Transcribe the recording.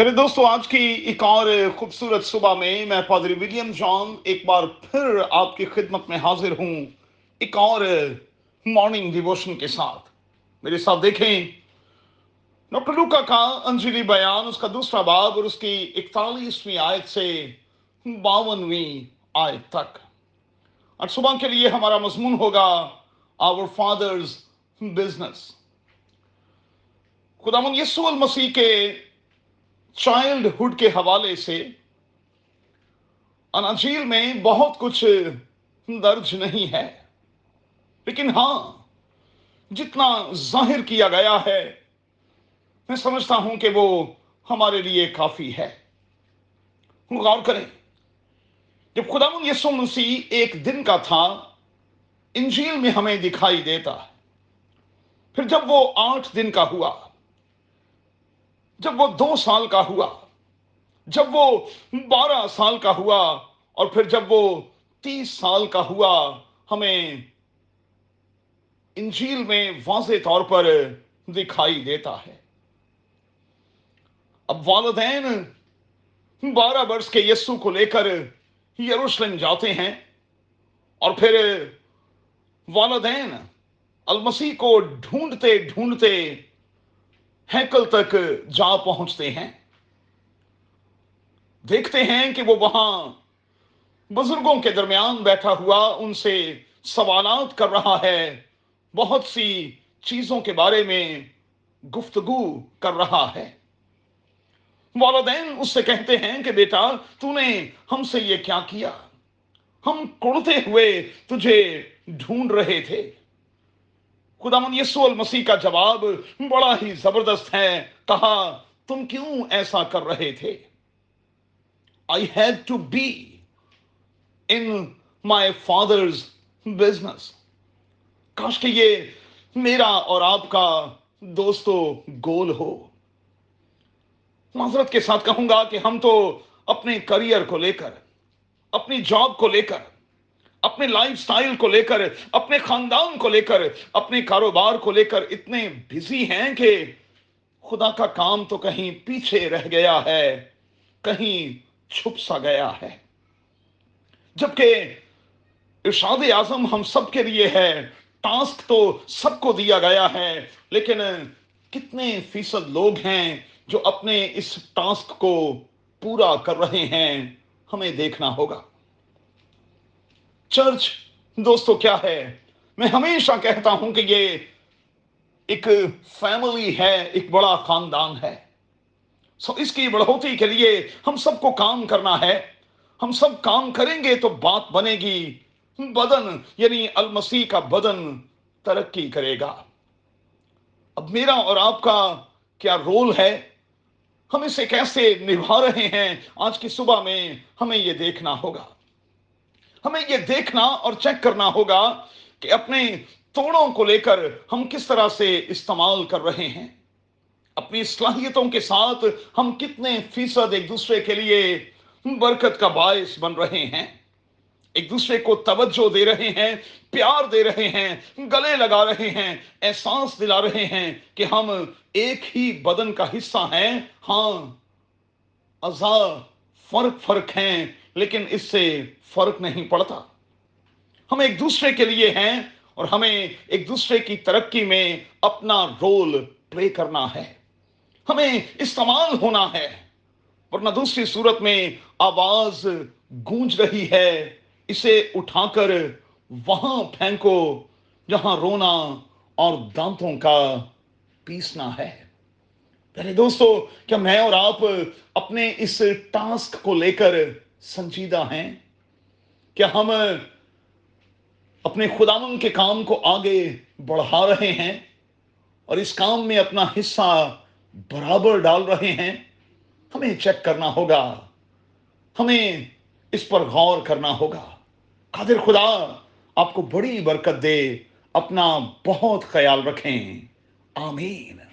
پھر دوستو، آج کی ایک اور خوبصورت صبح میں میں پادری ولیم جان ایک بار پھر آپ کی خدمت میں حاضر ہوں، ایک اور مارننگ ڈیووشن کے ساتھ۔ میرے ساتھ دیکھیں، ڈاکٹر لوکا کا انجلی بیان، اس کا دوسرا باب اور اس کی اکتالیسویں آیت سے باونویں آیت تک۔ اور صبح کے لیے ہمارا مضمون ہوگا آور فادرز بزنس خدا من یسو المسیح کے چائلڈ ہوڈ کے حوالے سے اناجیل میں بہت کچھ درج نہیں ہے۔ لیکن ہاں جتنا ظاہر کیا گیا ہے، میں سمجھتا ہوں کہ وہ ہمارے لیے کافی ہے۔ غور کریں، جب خدا یسو مسیح ایک دن کا تھا، انجیل میں ہمیں دکھائی دیتا، پھر جب وہ آٹھ دن کا ہوا جب وہ دو سال کا ہوا، جب وہ بارہ سال کا ہوا اور پھر جب وہ تیس سال کا ہوا، ہمیں انجیل میں واضح طور پر دکھائی دیتا ہے۔ اب والدین بارہ برس کے یسو کو لے کر یروشلم جاتے ہیں اور پھر والدین المسیح کو ڈھونڈتے ڈھونڈتے ہیکل تک جا پہنچتے ہیں۔ دیکھتے ہیں کہ وہ وہاں بزرگوں کے درمیان بیٹھا ہوا ان سے سوالات کر رہا ہے۔ بہت سی چیزوں کے بارے میں گفتگو کر رہا ہے۔ والدین اس سے کہتے ہیں کہ بیٹا، تو نے ہم سے یہ کیا کیا؟ ہم کڑتے ہوئے تجھے ڈھونڈ رہے تھے۔ خدا من یسو المسیح کا جواب بڑا ہی زبردست ہے۔ کہا، تم کیوں ایسا کر رہے تھے؟ I had to be in my father's business کاش کہ یہ میرا اور آپ کا دوستو گول ہو۔ معذرت کے ساتھ کہوں گا کہ ہم تو اپنے کریئر کو لے کر، اپنی جاب کو لے کر اپنے لائف سٹائل کو لے کر، اپنے خاندان کو لے کر، اپنے کاروبار کو لے کر اتنے بزی ہیں کہ خدا کا کام تو کہیں پیچھے رہ گیا ہے، کہیں چھپ سا گیا ہے۔ جبکہ ارشاد اعظم ہم سب کے لیے ہے ٹاسک تو سب کو دیا گیا ہے، لیکن کتنے فیصد لوگ ہیں جو اپنے اس ٹاسک کو پورا کر رہے ہیں، ہمیں دیکھنا ہوگا۔ چرچ، دوستو کیا ہے؟ میں ہمیشہ کہتا ہوں کہ یہ ایک فیملی ہے، ایک بڑا خاندان ہے۔ سو اس کی بڑھوتی کے لیے ہم سب کو کام کرنا ہے۔ ہم سب کام کریں گے تو بات بنے گی۔ بدن یعنی المسیح کا بدن ترقی کرے گا۔ اب میرا اور آپ کا کیا رول ہے؟ ہم اسے کیسے نبھا رہے ہیں؟ آج کی صبح میں ہمیں یہ دیکھنا ہوگا۔ ہمیں یہ دیکھنا اور چیک کرنا ہوگا کہ اپنے توڑوں کو لے کر ہم کس طرح سے استعمال کر رہے ہیں۔ اپنی صلاحیتوں کے ساتھ ہم کتنے فیصد ایک دوسرے کے لیے برکت کا باعث بن رہے ہیں۔ ایک دوسرے کو توجہ دے رہے ہیں، پیار دے رہے ہیں، گلے لگا رہے ہیں، احساس دلا رہے ہیں کہ ہم ایک ہی بدن کا حصہ ہیں۔ ہاں ازا فرق فرق ہیں۔ لیکن اس سے فرق نہیں پڑتا۔ ہم ایک دوسرے کے لیے ہیں اور ہمیں ایک دوسرے کی ترقی میں اپنا رول پلے کرنا ہے۔ ہمیں استعمال ہونا ہے۔ ورنہ دوسری صورت میں آواز گونج رہی ہے۔ اسے اٹھا کر وہاں پھینکو جہاں رونا اور دانتوں کا پیسنا ہے۔ پہلے دوستو، کیا میں اور آپ اپنے اس ٹاسک کو لے کر سنجیدہ ہیں کیا ہم اپنے خداون کے کام کو آگے بڑھا رہے ہیں اور اس کام میں اپنا حصہ برابر ڈال رہے ہیں، ہمیں چیک کرنا ہوگا، ہمیں اس پر غور کرنا ہوگا۔ قادر خدا، آپ کو بڑی برکت دے، اپنا بہت خیال رکھیں۔ آمین۔